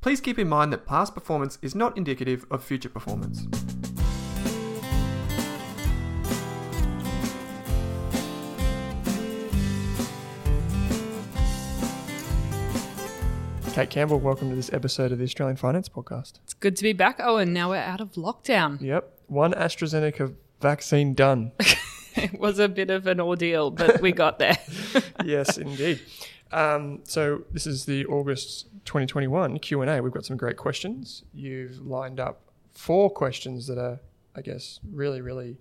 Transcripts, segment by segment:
please keep in mind that past performance is not indicative of future performance. Kate Campbell, welcome to this episode of the Australian Finance Podcast. It's good to be back. Oh, and now we're out of lockdown. Yep, one AstraZeneca vaccine done. it was a bit of an ordeal, but we got there. yes, indeed. Um, so this is the August 2021 Q and A. We've got some great questions. You've lined up four questions that are, I guess, really, really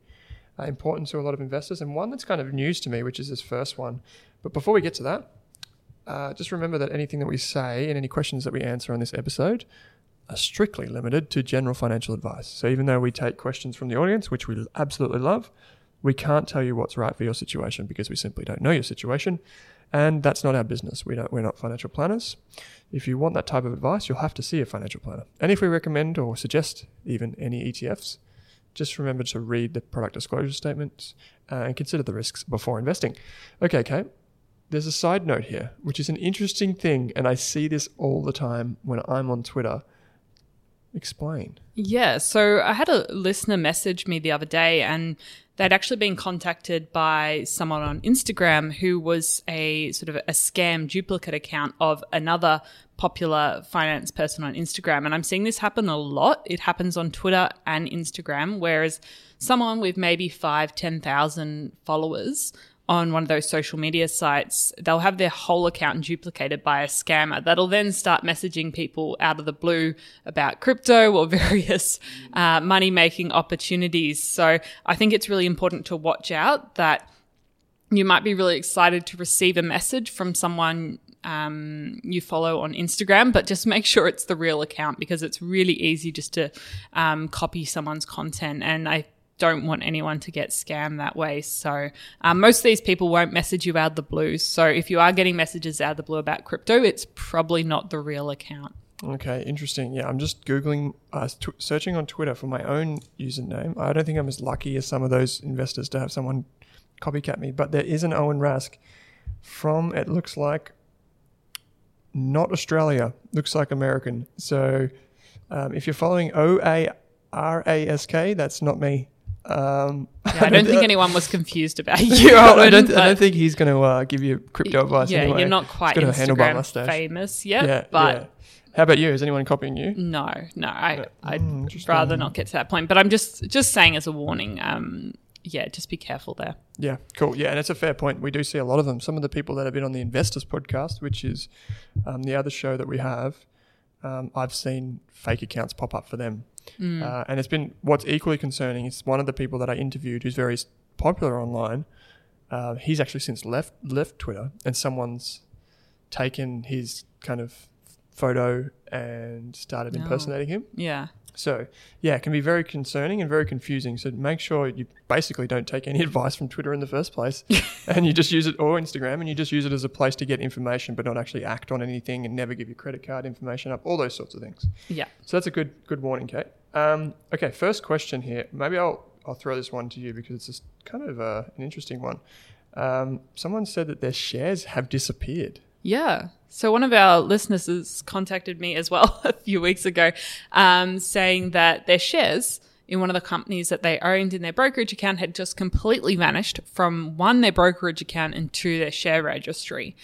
uh, important to a lot of investors, and one that's kind of news to me, which is this first one. But before we get to that, uh, just remember that anything that we say and any questions that we answer on this episode are strictly limited to general financial advice. So even though we take questions from the audience, which we absolutely love, we can't tell you what's right for your situation because we simply don't know your situation. And that's not our business. We don't, we're not financial planners. If you want that type of advice, you'll have to see a financial planner. And if we recommend or suggest even any ETFs, just remember to read the product disclosure statements uh, and consider the risks before investing. Okay, Kate, there's a side note here, which is an interesting thing, and I see this all the time when I'm on Twitter. Explain. Yeah, so I had a listener message me the other day, and they'd actually been contacted by someone on Instagram who was a sort of a scam duplicate account of another popular finance person on Instagram. And I'm seeing this happen a lot. It happens on Twitter and Instagram, whereas someone with maybe five, 10,000 followers on one of those social media sites, they'll have their whole account duplicated by a scammer that'll then start messaging people out of the blue about crypto or various uh, money making opportunities. So I think it's really important to watch out that you might be really excited to receive a message from someone um, you follow on Instagram, but just make sure it's the real account because it's really easy just to um, copy someone's content. And I don't want anyone to get scammed that way. So um, most of these people won't message you out of the blue. So if you are getting messages out of the blue about crypto, it's probably not the real account. Okay, interesting. Yeah, I'm just googling, uh, t- searching on Twitter for my own username. I don't think I'm as lucky as some of those investors to have someone copycat me, but there is an Owen Rask from it looks like not Australia, looks like American. So um, if you're following O A R A S K, that's not me. Um, yeah, I don't think anyone was confused about you. Owen, I, don't, I don't think he's going to uh, give you crypto advice. Yeah, anyway. you're not quite Instagram famous yet, yeah, but. Yeah. How about you? Is anyone copying you? No, no. I, I'd mm, rather not get to that point. But I'm just just saying as a warning. Um, yeah, just be careful there. Yeah, cool. Yeah, and it's a fair point. We do see a lot of them. Some of the people that have been on the Investors podcast, which is um, the other show that we have, um, I've seen fake accounts pop up for them. Uh, and it's been what's equally concerning is one of the people that I interviewed who's very popular online. Uh, he's actually since left left Twitter, and someone's taken his kind of photo and started No. impersonating him. Yeah. So yeah, it can be very concerning and very confusing. So make sure you basically don't take any advice from Twitter in the first place, and you just use it or Instagram, and you just use it as a place to get information, but not actually act on anything, and never give your credit card information up. All those sorts of things. Yeah. So that's a good good warning, Kate. Um, okay, first question here. Maybe I'll I'll throw this one to you because it's just kind of uh, an interesting one. Um, someone said that their shares have disappeared. Yeah. So one of our listeners has contacted me as well a few weeks ago, um, saying that their shares in one of the companies that they owned in their brokerage account had just completely vanished from one their brokerage account and two their share registry,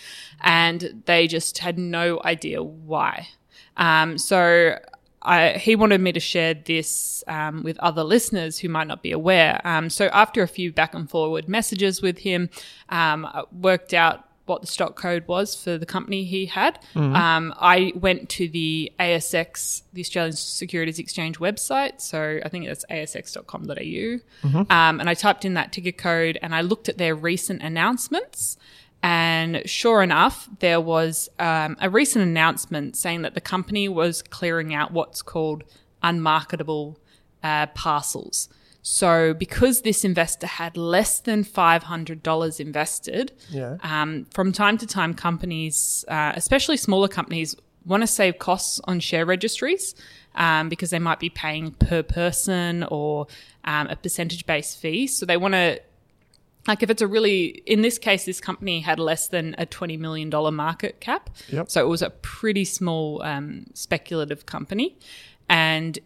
and they just had no idea why. Um, so I, he wanted me to share this um, with other listeners who might not be aware. Um, so after a few back and forward messages with him, um, I worked out what the stock code was for the company he had. Um, I went to the ASX, the Australian Securities Exchange website. So I think it's asx.com.au. Um, and I typed in that ticker code and I looked at their recent announcements. And sure enough, there was um, a recent announcement saying that the company was clearing out what's called unmarketable uh, parcels. So, because this investor had less than $500 invested, Yeah. um, from time to time, companies, uh, especially smaller companies, want to save costs on share registries um, because they might be paying per person or um, a percentage based fee. So, they want to like if it's a really in this case this company had less than a 20 million dollar market cap. Yep. so it was a pretty small um, speculative company. And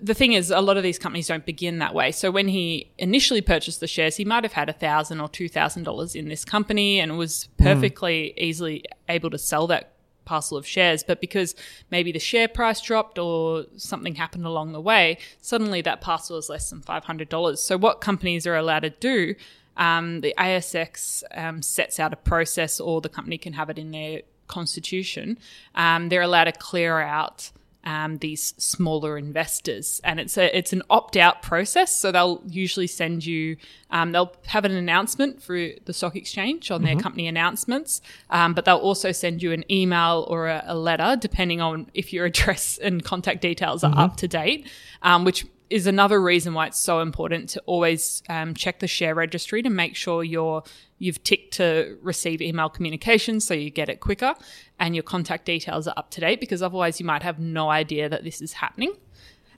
the thing is a lot of these companies don't begin that way. So when he initially purchased the shares he might have had a thousand or two thousand dollars in this company and was perfectly easily able to sell that parcel of shares, but because maybe the share price dropped or something happened along the way, suddenly that parcel is less than $500. So, what companies are allowed to do, um, the ASX um, sets out a process, or the company can have it in their constitution. Um, they're allowed to clear out. Um, these smaller investors, and it's a it's an opt out process. So they'll usually send you, um, they'll have an announcement through the stock exchange on their company announcements, um, but they'll also send you an email or a, a letter, depending on if your address and contact details are up to date, um, which is another reason why it's so important to always um, check the share registry to make sure you're you've ticked to receive email communications so you get it quicker and your contact details are up to date because otherwise you might have no idea that this is happening.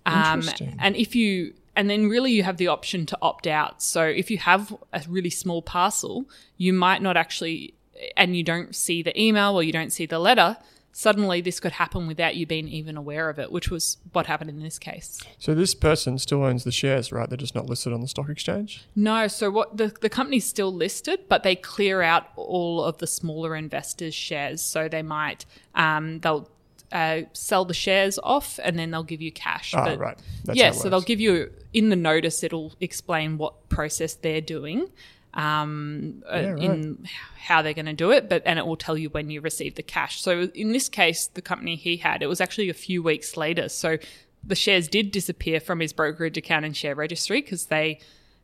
Um, and if you and then really you have the option to opt out. So if you have a really small parcel, you might not actually and you don't see the email or you don't see the letter, suddenly this could happen without you being even aware of it, which was what happened in this case. So this person still owns the shares, right? They're just not listed on the stock exchange. No, so what the the company's still listed, but they clear out all of the smaller investors' shares. So they might um, they'll uh, sell the shares off, and then they'll give you cash. Ah, but right. That's yeah, so they'll give you in the notice. It'll explain what process they're doing. Um, uh, Yeah, right. in how they're going to do it, but and it will tell you when you receive the cash. So in this case, the company he had, it was actually a few weeks later. So the shares did disappear from his brokerage account and share registry because they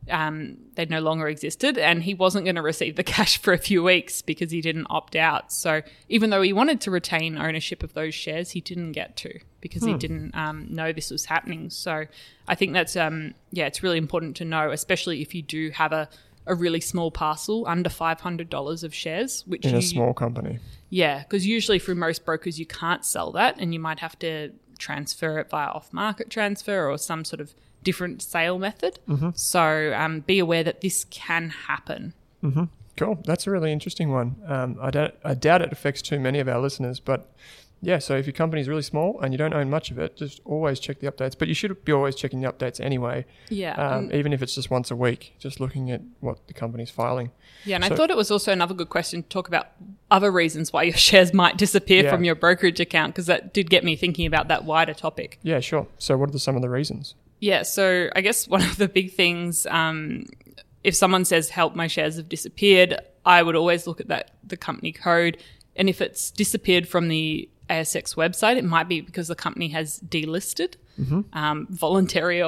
um, they no longer existed, and he wasn't going to receive the cash for a few weeks because he didn't opt out. So even though he wanted to retain ownership of those shares, he didn't get to because he didn't um, know this was happening. So I think that's um, yeah, it's really important to know, especially if you do have a a really small parcel under five hundred dollars of shares, which in you, a small company. yeah, because usually through most brokers you can't sell that, and you might have to transfer it via off-market transfer or some sort of different sale method. So um, be aware that this can happen. Cool. That's a really interesting one. Um, I don't. I doubt it affects too many of our listeners, but yeah. So if your company is really small and you don't own much of it, just always check the updates. But you should be always checking the updates anyway, Yeah, um, even if it's just once a week. Just looking at what the company's filing. yeah, and so- I thought it was also another good question to talk about other reasons why your shares might disappear Yeah. from your brokerage account because that did get me thinking about that wider topic. Yeah, sure. So what are the, some of the reasons? Yeah, so I guess one of the big things, um, if someone says "help, my shares have disappeared," I would always look at that the company code, and if it's disappeared from the ASX website. It might be because the company has delisted um, voluntarily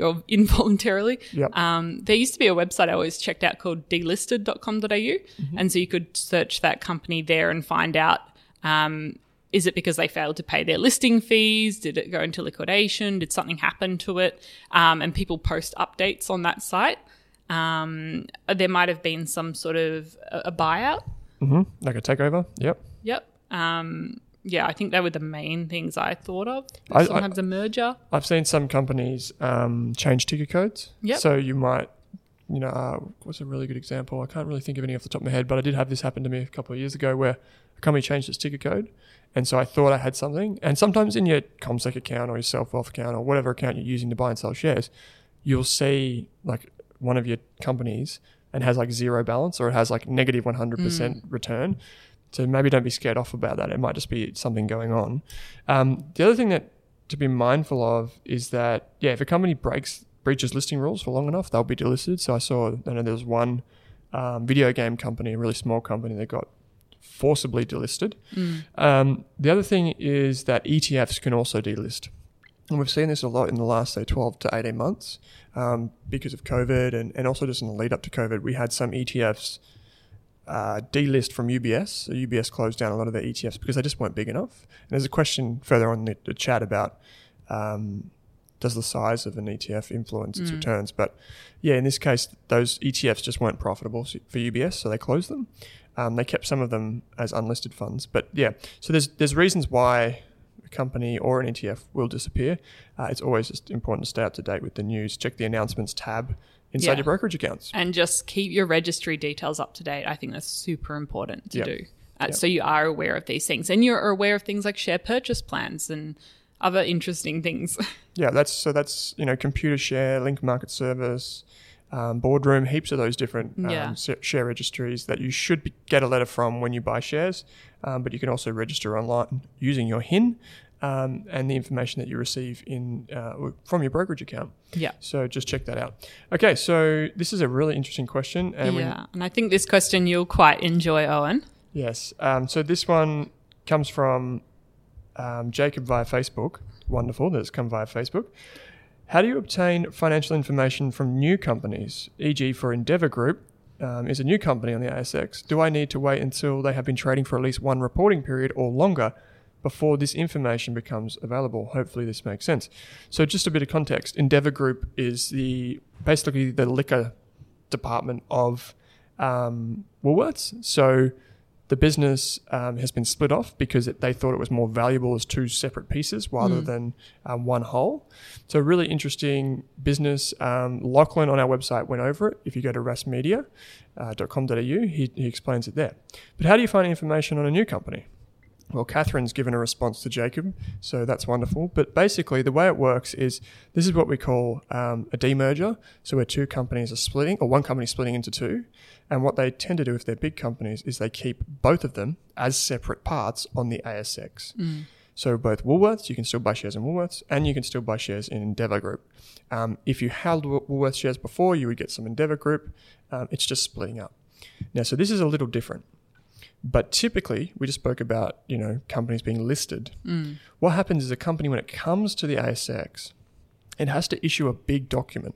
or involuntarily. Yep. Um, there used to be a website I always checked out called delisted.com.au. And so you could search that company there and find out um, is it because they failed to pay their listing fees? Did it go into liquidation? Did something happen to it? Um, and people post updates on that site. Um, there might have been some sort of a, a buyout. hmm Like a takeover. Yep. Um, yeah, I think they were the main things I thought of. I- I- Sometimes a merger. I've seen some companies um, change ticker codes. Yep. So you might, you know, uh, what's a really good example? I can't really think of any off the top of my head, but I did have this happen to me a couple of years ago where a company changed its ticker code. And so I thought I had something. And sometimes in your CommSec account or your self-wealth account or whatever account you're using to buy and sell shares, you'll see like one of your companies and has like zero balance or it has like negative 100% return. So maybe don't be scared off about that. It might just be something going on. Um, the other thing that to be mindful of is that yeah, if a company breaks breaches listing rules for long enough, they'll be delisted. So I saw I know there was one um, video game company, a really small company, that got forcibly delisted. Um, the other thing is that ETFs can also delist. And we've seen this a lot in the last, say, 12 to 18 months um, because of COVID and, and also just in the lead up to COVID. We had some ETFs uh, delist from UBS. So UBS closed down a lot of their ETFs because they just weren't big enough. And there's a question further on the, the chat about um, does the size of an ETF influence its returns? But yeah, in this case, those ETFs just weren't profitable for UBS, so they closed them. Um, they kept some of them as unlisted funds, but yeah. So there's there's reasons why a company or an ETF will disappear. Uh, it's always just important to stay up to date with the news. Check the announcements tab inside Yeah. your brokerage accounts. and just keep your registry details up to date. I think that's super important to Yep. do. Uh, Yep. So you are aware of these things and you're aware of things like share purchase plans and other interesting things. Yeah, that's so that's you know Computershare, link market service, um, boardroom, heaps of those different um, Yeah. share registries that you should be, get a letter from when you buy shares, um, but you can also register online using your HIN um, and the information that you receive in uh, from your brokerage account. yeah. So just check that out. Okay, so this is a really interesting question, and we- yeah. And I think this question you'll quite enjoy, Owen. Yes. Um, so this one comes from um, Jacob via Facebook. Wonderful that it's come via Facebook. How do you obtain financial information from new companies? E.g., for Endeavour Group um, is a new company on the ASX. Do I need to wait until they have been trading for at least one reporting period or longer before this information becomes available? Hopefully, this makes sense. So, just a bit of context: Endeavour Group is the basically the liquor department of um, Woolworths. So the business um, has been split off because it, they thought it was more valuable as two separate pieces rather than um, one whole. So really interesting business. Um, Lachlan on our website went over it. If you go to raskmedia.com.au, he, he explains it there. But how do you find information on a new company? Well, Catherine's given a response to Jacob, so that's wonderful. But basically, the way it works is this is what we call um, a demerger. So, where two companies are splitting, or one company splitting into two. And what they tend to do if they're big companies is they keep both of them as separate parts on the ASX. So, both Woolworths, you can still buy shares in Woolworths, and you can still buy shares in Endeavour Group. Um, if you held Wool- Woolworths shares before, you would get some Endeavour Group. Um, it's just splitting up. Now, so this is a little different. But typically, we just spoke about you know companies being listed. What happens is a company when it comes to the ASX, it has to issue a big document,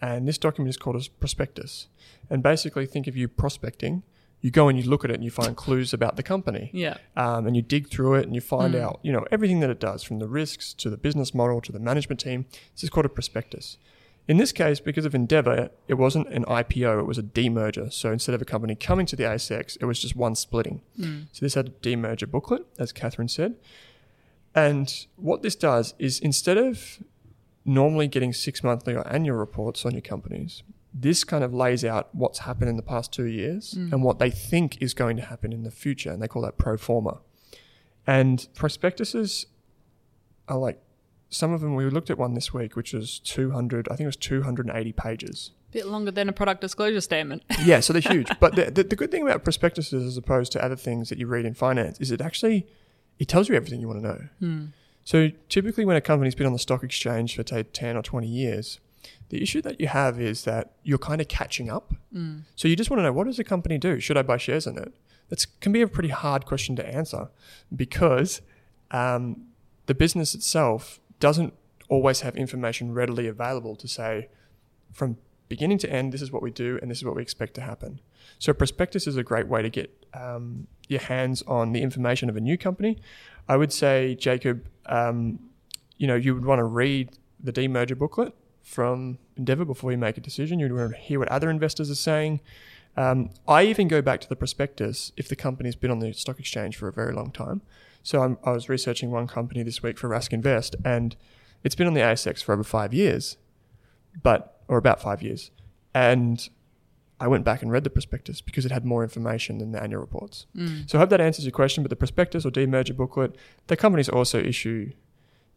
and this document is called a prospectus. And basically, think of you prospecting. You go and you look at it and you find clues about the company, Yeah. um, and you dig through it and you find out you know everything that it does, from the risks to the business model to the management team. This is called a prospectus. In this case, because of Endeavour, it wasn't an IPO, it was a demerger. So instead of a company coming to the ASX, it was just one splitting. Hmm. So this had a demerger booklet, as Catherine said. And what this does is instead of normally getting six monthly or annual reports on your companies, this kind of lays out what's happened in the past two years hmm. and what they think is going to happen in the future. And they call that pro forma. And prospectuses are like some of them. We looked at one this week, which was 200, I think it was 280 pages. a Bit longer than a product disclosure statement. Yeah, so they're huge. But the, the, the good thing about prospectuses, as opposed to other things that you read in finance, is it actually it tells you everything you want to know. So typically, when a company's been on the stock exchange for say ten or twenty years, the issue that you have is that you're kind of catching up. So you just want to know what does the company do? Should I buy shares in it? It can be a pretty hard question to answer because um, the business itself doesn't always have information readily available to say from beginning to end, this is what we do and this is what we expect to happen. So, prospectus is a great way to get um, your hands on the information of a new company. I would say, Jacob, um, you know, you would want to read the demerger booklet from Endeavour before you make a decision. You'd want to hear what other investors are saying. Um, I even go back to the prospectus if the company's been on the stock exchange for a very long time. So I'm, i was researching one company this week for Rask Invest, and it's been on the ASX for over five years, but or about five years, and I went back and read the prospectus because it had more information than the annual reports. Mm. So I hope that answers your question. But the prospectus or demerger booklet, the companies also issue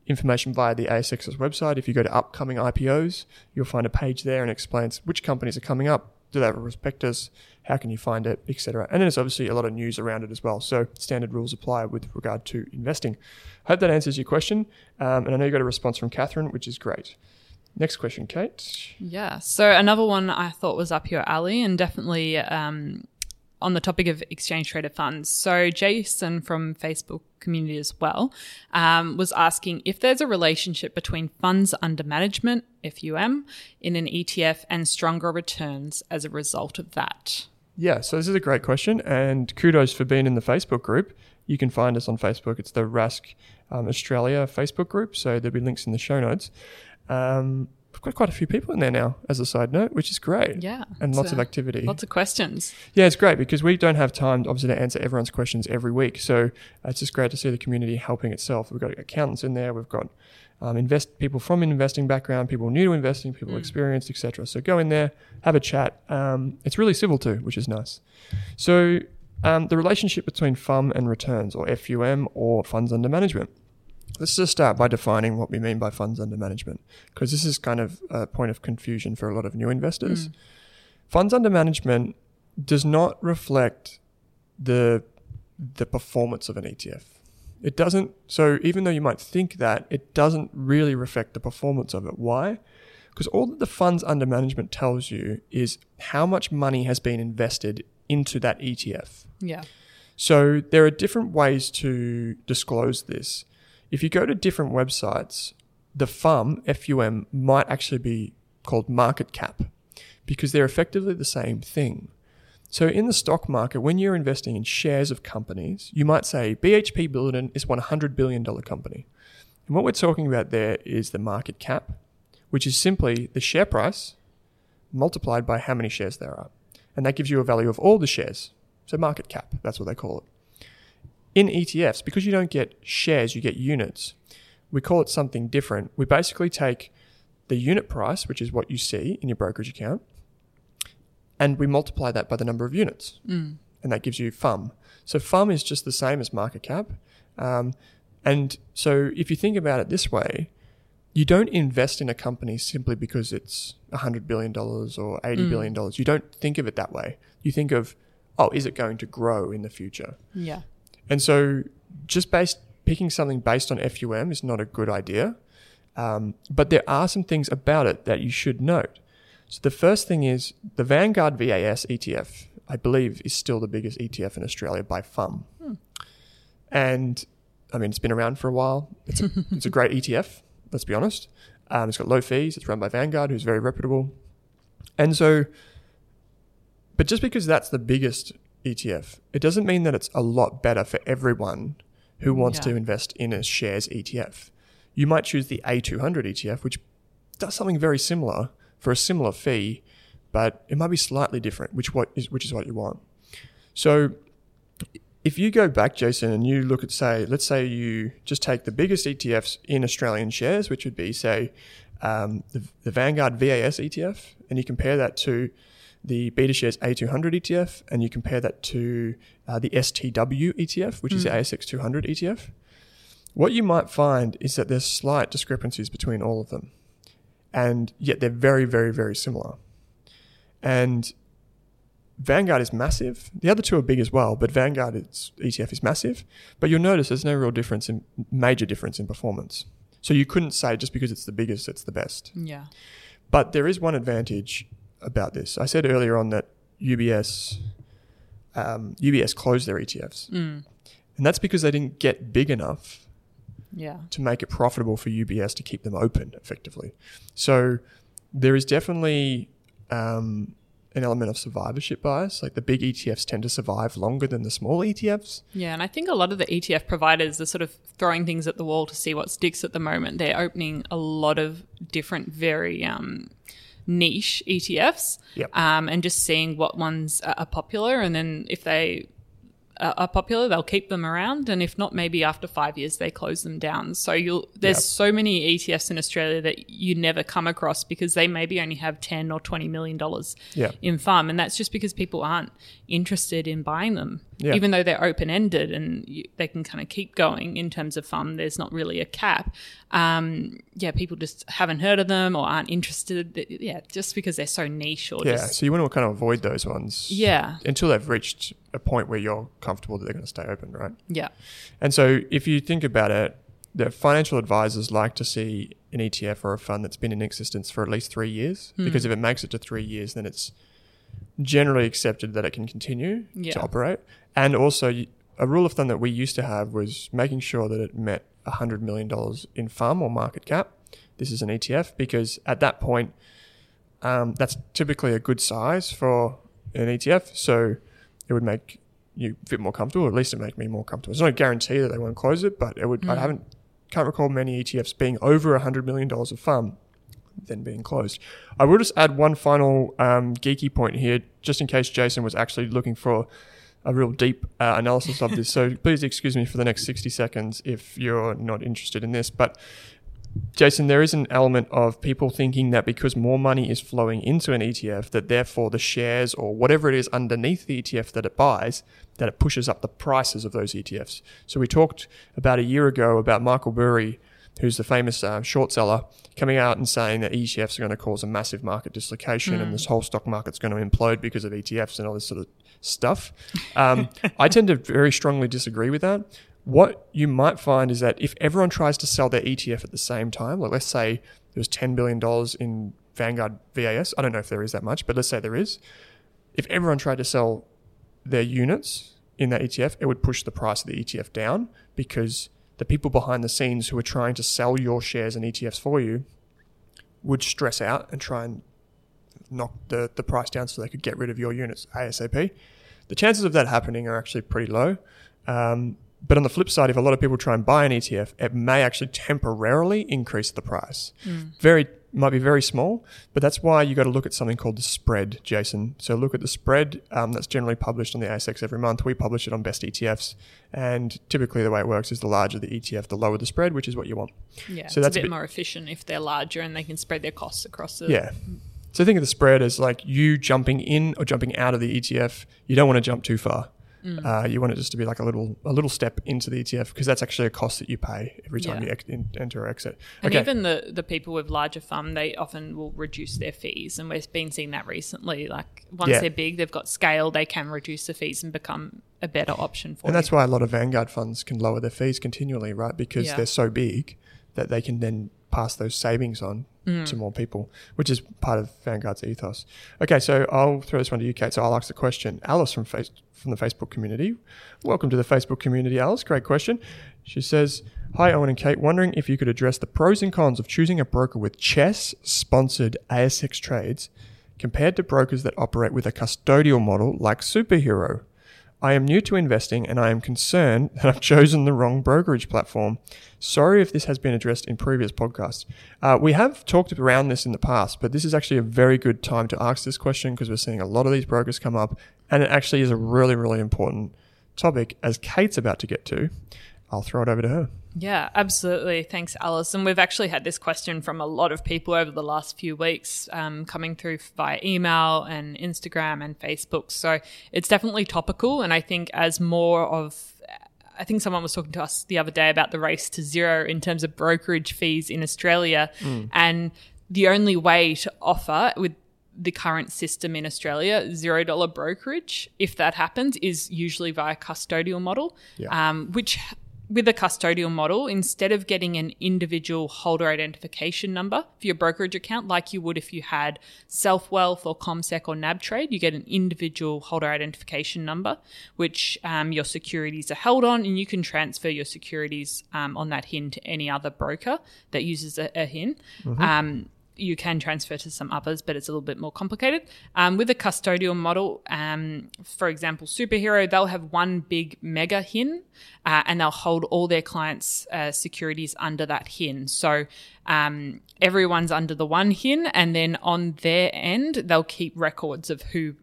information via the ASX's website. If you go to upcoming IPOs, you'll find a page there and explains which companies are coming up. Do they have a prospectus? How can you find it, etc. And then there's obviously a lot of news around it as well. So standard rules apply with regard to investing. I Hope that answers your question. Um, and I know you got a response from Catherine, which is great. Next question, Kate. Yeah. So another one I thought was up your alley and definitely um, on the topic of exchange traded funds. So Jason from Facebook community as well um, was asking if there's a relationship between funds under management (FUM) in an ETF and stronger returns as a result of that. Yeah, so this is a great question, and kudos for being in the Facebook group. You can find us on Facebook. It's the Rask um, Australia Facebook group, so there'll be links in the show notes. Um, we've got quite a few people in there now, as a side note, which is great. Yeah. And lots so of activity. Lots of questions. Yeah, it's great because we don't have time, obviously, to answer everyone's questions every week. So uh, it's just great to see the community helping itself. We've got accountants in there. We've got um, invest people from an investing background, people new to investing, people Mm. experienced, etc. So go in there, have a chat. Um, it's really civil too, which is nice. So um, the relationship between FUM and returns, or FUM, or funds under management. Let's just start by defining what we mean by funds under management, because this is kind of a point of confusion for a lot of new investors. Mm. Funds under management does not reflect the the performance of an ETF. It doesn't. So even though you might think that, it doesn't really reflect the performance of it. Why? Because all that the funds under management tells you is how much money has been invested into that ETF. Yeah. So there are different ways to disclose this. If you go to different websites, the FUM, FUM, might actually be called market cap because they're effectively the same thing. So in the stock market, when you're investing in shares of companies, you might say BHP Billiton is $100 billion company. And what we're talking about there is the market cap, which is simply the share price multiplied by how many shares there are. And that gives you a value of all the shares. So market cap, that's what they call it. In ETFs, because you don't get shares, you get units. We call it something different. We basically take the unit price, which is what you see in your brokerage account, and we multiply that by the number of units. Mm. And that gives you FUM. So FUM is just the same as market cap. Um, and so if you think about it this way, you don't invest in a company simply because it's $100 billion or 80 Mm. billion dollars. You don't think of it that way. You think of, oh, is it going to grow in the future? Yeah. And so just based picking something based on FUM is not a good idea. Um, but there are some things about it that you should note. So the first thing is the Vanguard VAS ETF, I believe, is still the biggest ETF in Australia by FUM. Hmm. And I mean, it's been around for a while. It's a, it's a great ETF, let's be honest. Um, it's got low fees. It's run by Vanguard, who's very reputable. And so, but just because that's the biggest ETF, it doesn't mean that it's a lot better for everyone who wants Yeah. to invest in a shares ETF. You might choose the A200 ETF, which does something very similar for a similar fee, but it might be slightly different, which what is which is what you want. So if you go back, Jason, and you look at say, let's say you just take the biggest ETFs in Australian shares, which would be say um, the, the Vanguard VAS ETF, and you compare that to the BetaShares A200 ETF, and you compare that to uh, the STW ETF, which is the Mm. ASX 200 ETF. What you might find is that there's slight discrepancies between all of them, and yet they're very, very, very similar. And Vanguard is massive. The other two are big as well, but Vanguard is, ETF is massive. But you'll notice there's no real difference in major difference in performance. So you couldn't say just because it's the biggest, it's the best. Yeah. But there is one advantage about this. I said earlier on that UBS um, UBS closed their ETFs, and that's because they didn't get big enough Yeah. to make it profitable for UBS to keep them open effectively. So there is definitely um, an element of survivorship bias. Like the big ETFs tend to survive longer than the small ETFs. Yeah, and I think a lot of the ETF providers are sort of throwing things at the wall to see what sticks at the moment. They're opening a lot of different, very um, niche ETFs, Yep. um, and just seeing what ones are popular, and then if they are popular, they'll keep them around, and if not, maybe after five years they close them down. So you'll there's Yep. so many ETFs in Australia that you never come across because they maybe only have ten or twenty million dollars Yep. in FUM, and that's just because people aren't interested in buying them, Yeah. even though they're open ended and you, they can kind of keep going in terms of FUM. There's not really a cap. Um, yeah, people just haven't heard of them or aren't interested. Yeah, just because they're so niche or Yeah, just so you want to kind of avoid those ones. yeah, Until they've reached a point where you're comfortable that they're going to stay open, right? yeah, And so if you think about it, the financial advisors like to see an ETF or a fund that's been in existence for at least three years because if it makes it to three years, then it's generally accepted that it can continue Yeah. to operate. And also, a rule of thumb that we used to have was making sure that it met $100 million in FUM or market cap. This is an ETF because at that point, um, that's typically a good size for an ETF. So it would make you a bit more comfortable. At least it make me more comfortable. It's not a guarantee that they won't close it, but it would. I haven't can't recall many ETFs being over hundred million dollars of FUM then being closed. I will just add one final um, geeky point here, just in case Jason was actually looking for a real deep uh, analysis of this. So please excuse me for the next sixty seconds if you're not interested in this, but. Jason, there is an element of people thinking that because more money is flowing into an ETF, that therefore the shares or whatever it is underneath the ETF that it buys, that it pushes up the prices of those ETFs. So we talked about a year ago about Michael Burry, who's the famous uh, short seller, coming out and saying that ETFs are going to cause a massive market dislocation and this whole stock market's going to implode because of ETFs and all this sort of stuff. Um, I tend to very strongly disagree with that what you might find is that if everyone tries to sell their ETF at the same time, like let's say there was $10 billion in Vanguard VAS, I don't know if there is that much, but let's say there is. If everyone tried to sell their units in that ETF, it would push the price of the ETF down because the people behind the scenes who are trying to sell your shares and ETFs for you would stress out and try and knock the, the price down so they could get rid of your units ASAP. The chances of that happening are actually pretty low. Um, but on the flip side, if a lot of people try and buy an ETF, it may actually temporarily increase the price. Very might be very small, but that's why you got to look at something called the spread, Jason. So look at the spread um, that's generally published on the ASX every month. We publish it on best ETFs, and typically the way it works is the larger the ETF, the lower the spread, which is what you want. yeah. So it's that's a a bit, bit- more efficient if they're larger and they can spread their costs across the Yeah. So think of the spread as like you jumping in or jumping out of the ETF. You don't want to jump too far. Uh, you want it just to be like a little a little step into the ETF because that's actually a cost that you pay every time Yeah. you ex- in, enter or exit. And okay. even the, the people with larger fund, they often will reduce their fees. And we've been seeing that recently. Like once Yeah. they're big, they've got scale, they can reduce the fees and become a better option for and you. that's why a lot of Vanguard funds can lower their fees continually, right? Because Yeah. they're so big that they can then pass those savings on Mm. to more people, which is part of Vanguard's ethos. Okay, so I'll throw this one to you, Kate. So I'll ask the question. Alice from face, from the Facebook community. Welcome to the Facebook community, Alice. Great question. She says, Hi, Owen and Kate. Wondering if you could address the pros and cons of choosing a broker with Chess sponsored ASX trades compared to brokers that operate with a custodial model like Superhero. I am new to investing and I am concerned that I've chosen the wrong brokerage platform. Sorry if this has been addressed in previous podcasts. Uh, we have talked around this in the past, but this is actually a very good time to ask this question because we're seeing a lot of these brokers come up and it actually is a really, really important topic as Kate's about to get to. I'll throw it over to her. Yeah, absolutely. Thanks, Alice. And we've actually had this question from a lot of people over the last few weeks, um, coming through via email and Instagram and Facebook. So it's definitely topical. And I think as more of I think someone was talking to us the other day about the race to zero in terms of brokerage fees in Australia. And the only way to offer with the current system in Australia, zero dollar brokerage, if that happens, is usually via custodial model, Yeah. um, which with a custodial model, instead of getting an individual holder identification number for your brokerage account, like you would if you had Self Wealth or CommSec or NAB Trade, you get an individual holder identification number, which um, your securities are held on, and you can transfer your securities um, on that HIN to any other broker that uses a, a HIN. Um, you can transfer to some others, but it's a little bit more complicated. Um, with a custodial model, um, for example, Superhero, they'll have one big mega HIN uh, and they'll hold all their clients' uh, securities under that HIN. So um, everyone's under the one HIN, and then on their end, they'll keep records of who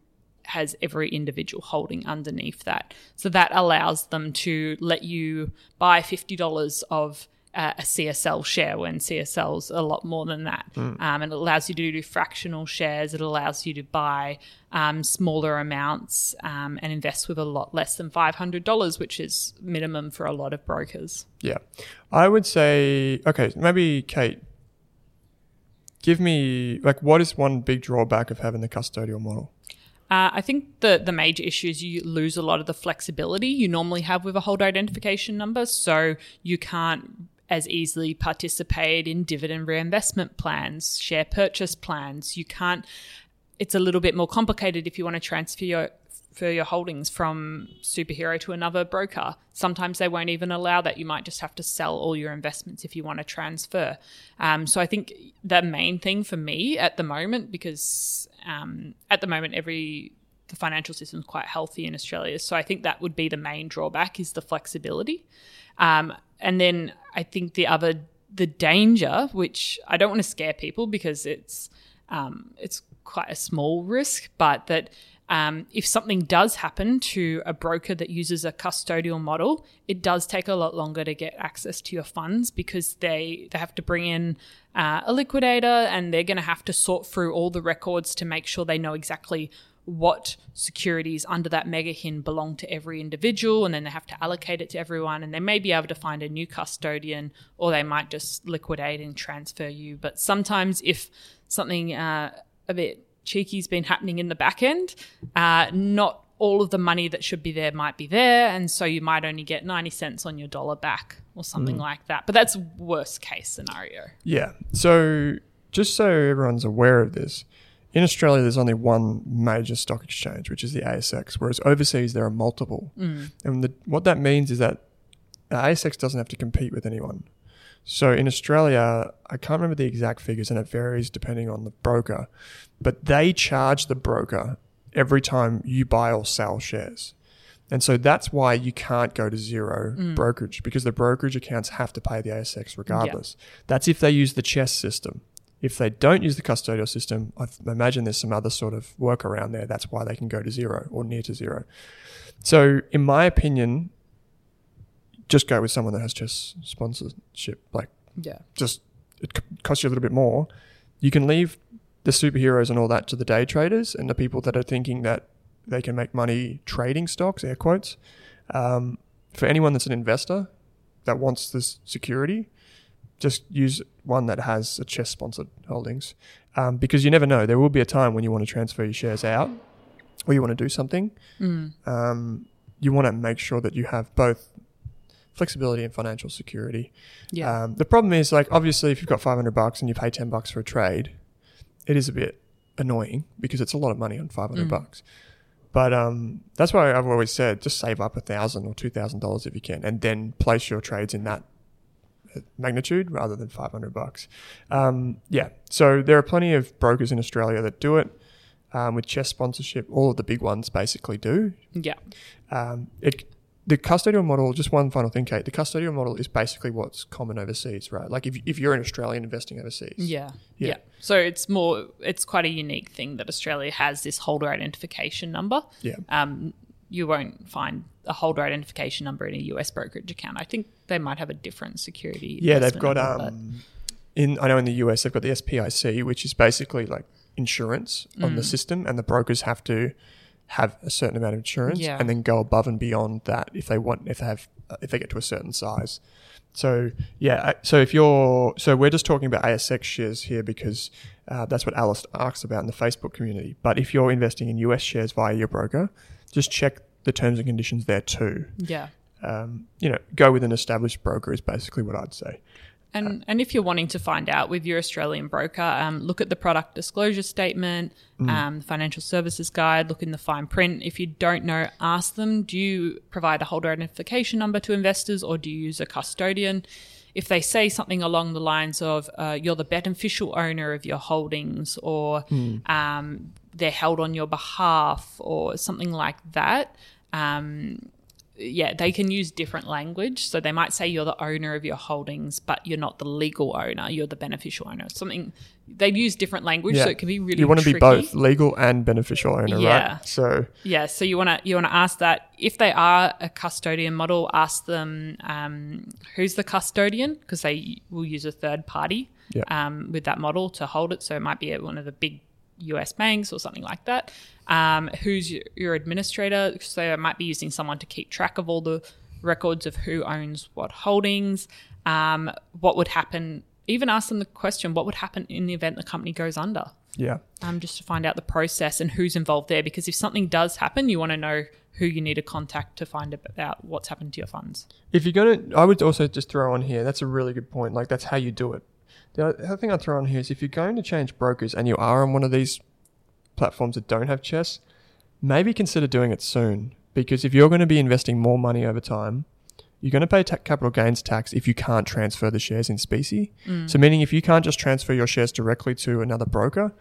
has every individual holding underneath that. So that allows them to let you buy $50 of uh, a CSL share when CSL's a lot more than that. Um, and it allows you to do fractional shares. It allows you to buy um, smaller amounts um, and invest with a lot less than $500, which is minimum for a lot of brokers. Yeah. I would say, okay, maybe Kate, give me, like, what is one big drawback of having the custodial model? Uh, I think the the major issue is you lose a lot of the flexibility you normally have with a hold identification number, so you can't as easily participate in dividend reinvestment plans, share purchase plans. You can't. It's a little bit more complicated if you want to transfer your for your holdings from superhero to another broker. Sometimes they won't even allow that. You might just have to sell all your investments if you want to transfer. Um, so I think the main thing for me at the moment, because um, at the moment every the financial system is quite healthy in Australia, so I think that would be the main drawback is the flexibility. Um, and then I think the other the danger, which I don't want to scare people because it's um, it's quite a small risk, but that um, if something does happen to a broker that uses a custodial model, it does take a lot longer to get access to your funds because they they have to bring in uh, a liquidator and they're going to have to sort through all the records to make sure they know exactly what securities under that mega hin belong to every individual and then they have to allocate it to everyone and they may be able to find a new custodian or they might just liquidate and transfer you. But sometimes if something uh, a bit cheeky's been happening in the back end uh, not all of the money that should be there might be there and so you might only get 90 cents on your dollar back or something like that. But that's worst case scenario. Yeah. So just so everyone's aware of this, in Australia there's only one major stock exchange, which is the ASX, whereas overseas there are multiple. Mm. And the, what that means is that the ASX doesn't have to compete with anyone. So in Australia, I can't remember the exact figures, and it varies depending on the broker, but they charge the broker every time you buy or sell shares. And so that's why you can't go to zero mm. brokerage because the brokerage accounts have to pay the ASX regardless. That's if they use the chess system. If they don't use the custodial system, I imagine there's some other sort of workaround there. That's why they can go to zero or near to zero. So, in my opinion, just go with someone that has chess sponsorship. Like, yeah just it costs you a little bit more. You can leave the superheroes and all that to the day traders and the people that are thinking that they can make money trading stocks, air quotes. Um, for anyone that's an investor that wants this security, just use one that has a chess sponsored holdings um, because you never know. There will be a time when you want to transfer your shares out or you want to do something. Um, you want to make sure that you have both flexibility and financial security. yeah Um, the problem is, like, obviously, if you've got 500 bucks and you pay 10 bucks for a trade, it is a bit annoying because it's a lot of money on 500 bucks. But um, that's why I've always said just save up a thousand or two thousand dollars if you can, and then place your trades in that magnitude rather than 500 bucks. Um, yeah, so there are plenty of brokers in Australia that do it um, with chess sponsorship. All of the big ones basically do. yeah Um, it the custodial model. Just one final thing, Kate. The custodial model is basically what's common overseas, right? Like if if you're an Australian investing overseas, Yeah, Yeah. yeah. So it's more, it's quite a unique thing that Australia has this holder identification number. yeah, Um, you won't find a holder identification number in a US brokerage account. I think they might have a different security. yeah. They've got um, in I know in the US they've got the SIPC, which is basically like insurance on Mm. the system, and the brokers have to have a certain amount of insurance Yeah. and then go above and beyond that if they want if they have uh, if they get to a certain size. So yeah, so if you're so we're just talking about ASX shares here because uh, that's what Alice asks about in the Facebook community. But if you're investing in US shares via your broker, just check the terms and conditions there too. yeah, um, you know, go with an established broker is basically what I'd say. And and if you're wanting to find out with your Australian broker, um, look at the product disclosure statement, um, the financial services guide, look in the fine print. If you don't know, ask them: Do you provide a holder identification number to investors, or do you use a custodian? If they say something along the lines of uh, "You're the beneficial owner of your holdings," or um, "They're held on your behalf," or something like that. Um, yeah, they can use different language. So they might say you're the owner of your holdings, but you're not the legal owner. You're the beneficial owner. Something they use different language, so it can be really. You want to be both legal and beneficial owner, Yeah. right? So Yeah, so you want to you want to ask that if they are a custodian model, ask them um, who's the custodian because they will use a third party Yeah. um, with that model to hold it. So it might be at one of the big US banks or something like that. Um, who's your, administrator? So they might be using someone to keep track of all the records of who owns what holdings. Um, what would happen? Even ask them the question: What would happen in the event the company goes under? yeah, um, just to find out the process and who's involved there. Because if something does happen, you want to know who you need to contact to find out what's happened to your funds. if you're gonna, I would also just throw on here. That's a really good point. Like that's how you do it. The other- the other thing I'd throw on here is if you're going to change brokers and you are on one of these platforms that don't have chess, maybe consider doing it soon. Because if you're going to be investing more money over time, you're going to pay ta- capital gains tax if you can't transfer the shares in specie. Mm. So, meaning if you can't just transfer your shares directly to another broker,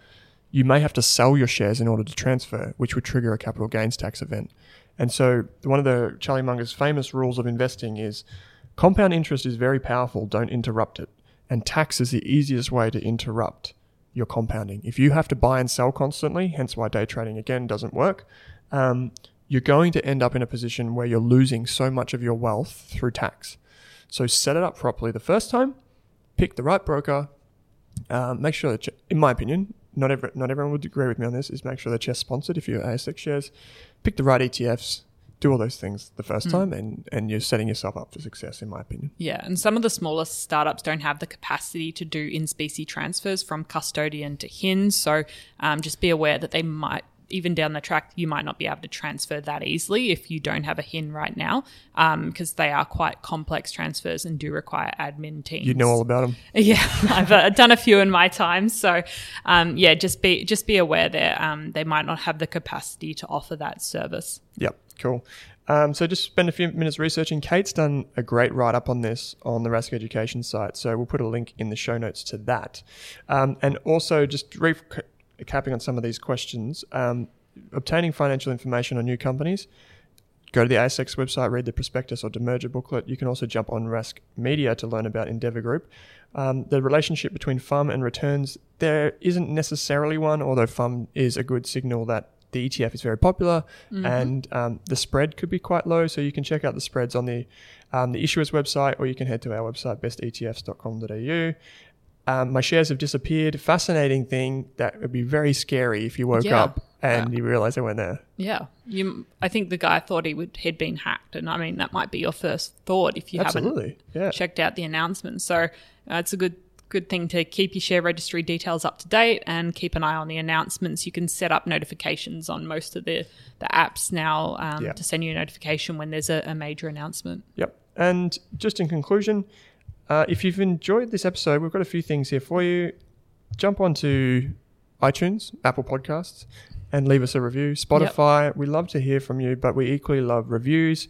you may have to sell your shares in order to transfer, which would trigger a capital gains tax event. And so, one of the Charlie Munger's famous rules of investing is compound interest is very powerful, don't interrupt it. And tax is the easiest way to interrupt your compounding. If you have to buy and sell constantly, hence why day trading again doesn't work, um, you're going to end up in a position where you're losing so much of your wealth through tax. So set it up properly the first time, pick the right broker, um, make sure that, in my opinion, not every, not everyone would agree with me on this, is make sure they're chess sponsored if you're ASX shares, pick the right ETFs, do all those things the first time, and, and you're setting yourself up for success, in my opinion. Yeah, and some of the smaller startups don't have the capacity to do in specie transfers from custodian to HIN. So um, just be aware that they might. Even down the track, you might not be able to transfer that easily if you don't have a HIN right now, because they are quite complex transfers and do require admin teams. You know all about them. Yeah, I've uh, done a few in my time. So, um, yeah, just be just be aware there. Um, they might not have the capacity to offer that service. Yep, cool. Um, so just spend a few minutes researching. Kate's done a great write up on this on the Rask Education site, so we'll put a link in the show notes to that. Um, and also, just recapping on some of these questions, um, obtaining financial information on new companies. Go to the ASX website, read the prospectus or demerger booklet. You can also jump on Rask Media to learn about Endeavour Group. Um, the relationship between FUM and returns, there isn't necessarily one, although FUM is a good signal that the ETF is very popular and um, the spread could be quite low. So you can check out the spreads on the um, the issuer's website or you can head to our website, bestetfs.com.au. Um, my shares have disappeared. Fascinating thing that would be very scary if you woke Yeah. up and you realize they weren't there. Yeah, you. I think the guy thought he would he'd been hacked, and I mean that might be your first thought if you haven't Yeah. checked out the announcement. So uh, it's a good good thing to keep your share registry details up to date and keep an eye on the announcements. You can set up notifications on most of the the apps now um, Yeah. to send you a notification when there's a, a major announcement. Yep. And just in conclusion, uh, if you've enjoyed this episode, we've got a few things here for you. Jump onto iTunes, Apple Podcasts, and leave us a review. Spotify, we love to hear from you, but we equally love reviews.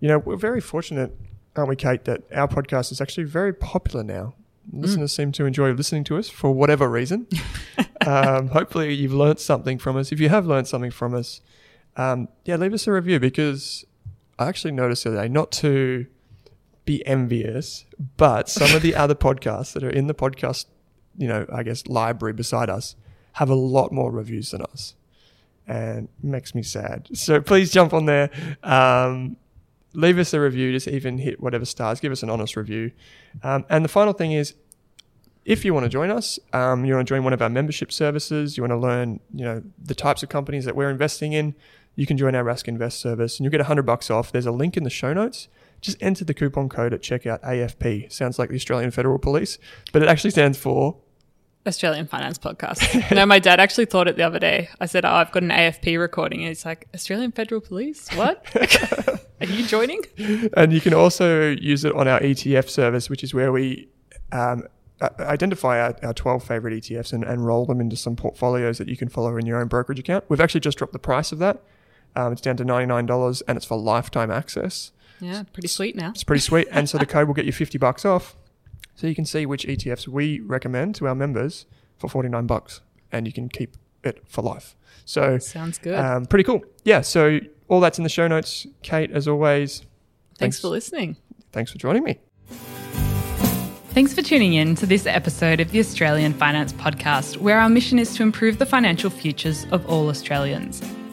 You know, we're very fortunate, aren't we, Kate, that our podcast is actually very popular now. Listeners seem to enjoy listening to us for whatever reason. um, hopefully, you've learnt something from us. If you have learnt something from us, um, yeah, leave us a review because I actually noticed the other day, not to be envious, but some of the other podcasts that are in the podcast, you know, I guess library beside us have a lot more reviews than us. And makes me sad. So please jump on there. Um, leave us a review, just even hit whatever stars, give us an honest review. Um, and the final thing is, if you want to join us, um, you want to join one of our membership services, you want to learn, you know, the types of companies that we're investing in, you can join our Rask Invest service and you'll get 100 bucks off. There's a link in the show notes. Just enter the coupon code at checkout AFP. Sounds like the Australian Federal Police, but it actually stands for Australian Finance Podcast. no, my dad actually thought it the other day. I said, "Oh, I've got an AFP recording," and he's like, "Australian Federal Police? What?" Are you joining? and you can also use it on our ETF service, which is where we um, identify our, our 12 favorite ETFs and, and roll them into some portfolios that you can follow in your own brokerage account. We've actually just dropped the price of that. Um, it's down to $99 and it's for lifetime access. Yeah, pretty sweet now. It's pretty sweet. and so the code will get you 50 bucks off. So you can see which ETFs we recommend to our members for 49 bucks and you can keep it for life. So sounds good. Um, pretty cool. Yeah. So all that's in the show notes. Kate, as always, thanks, thanks for listening. Thanks for joining me. Thanks for tuning in to this episode of the Australian Finance Podcast, where our mission is to improve the financial futures of all Australians.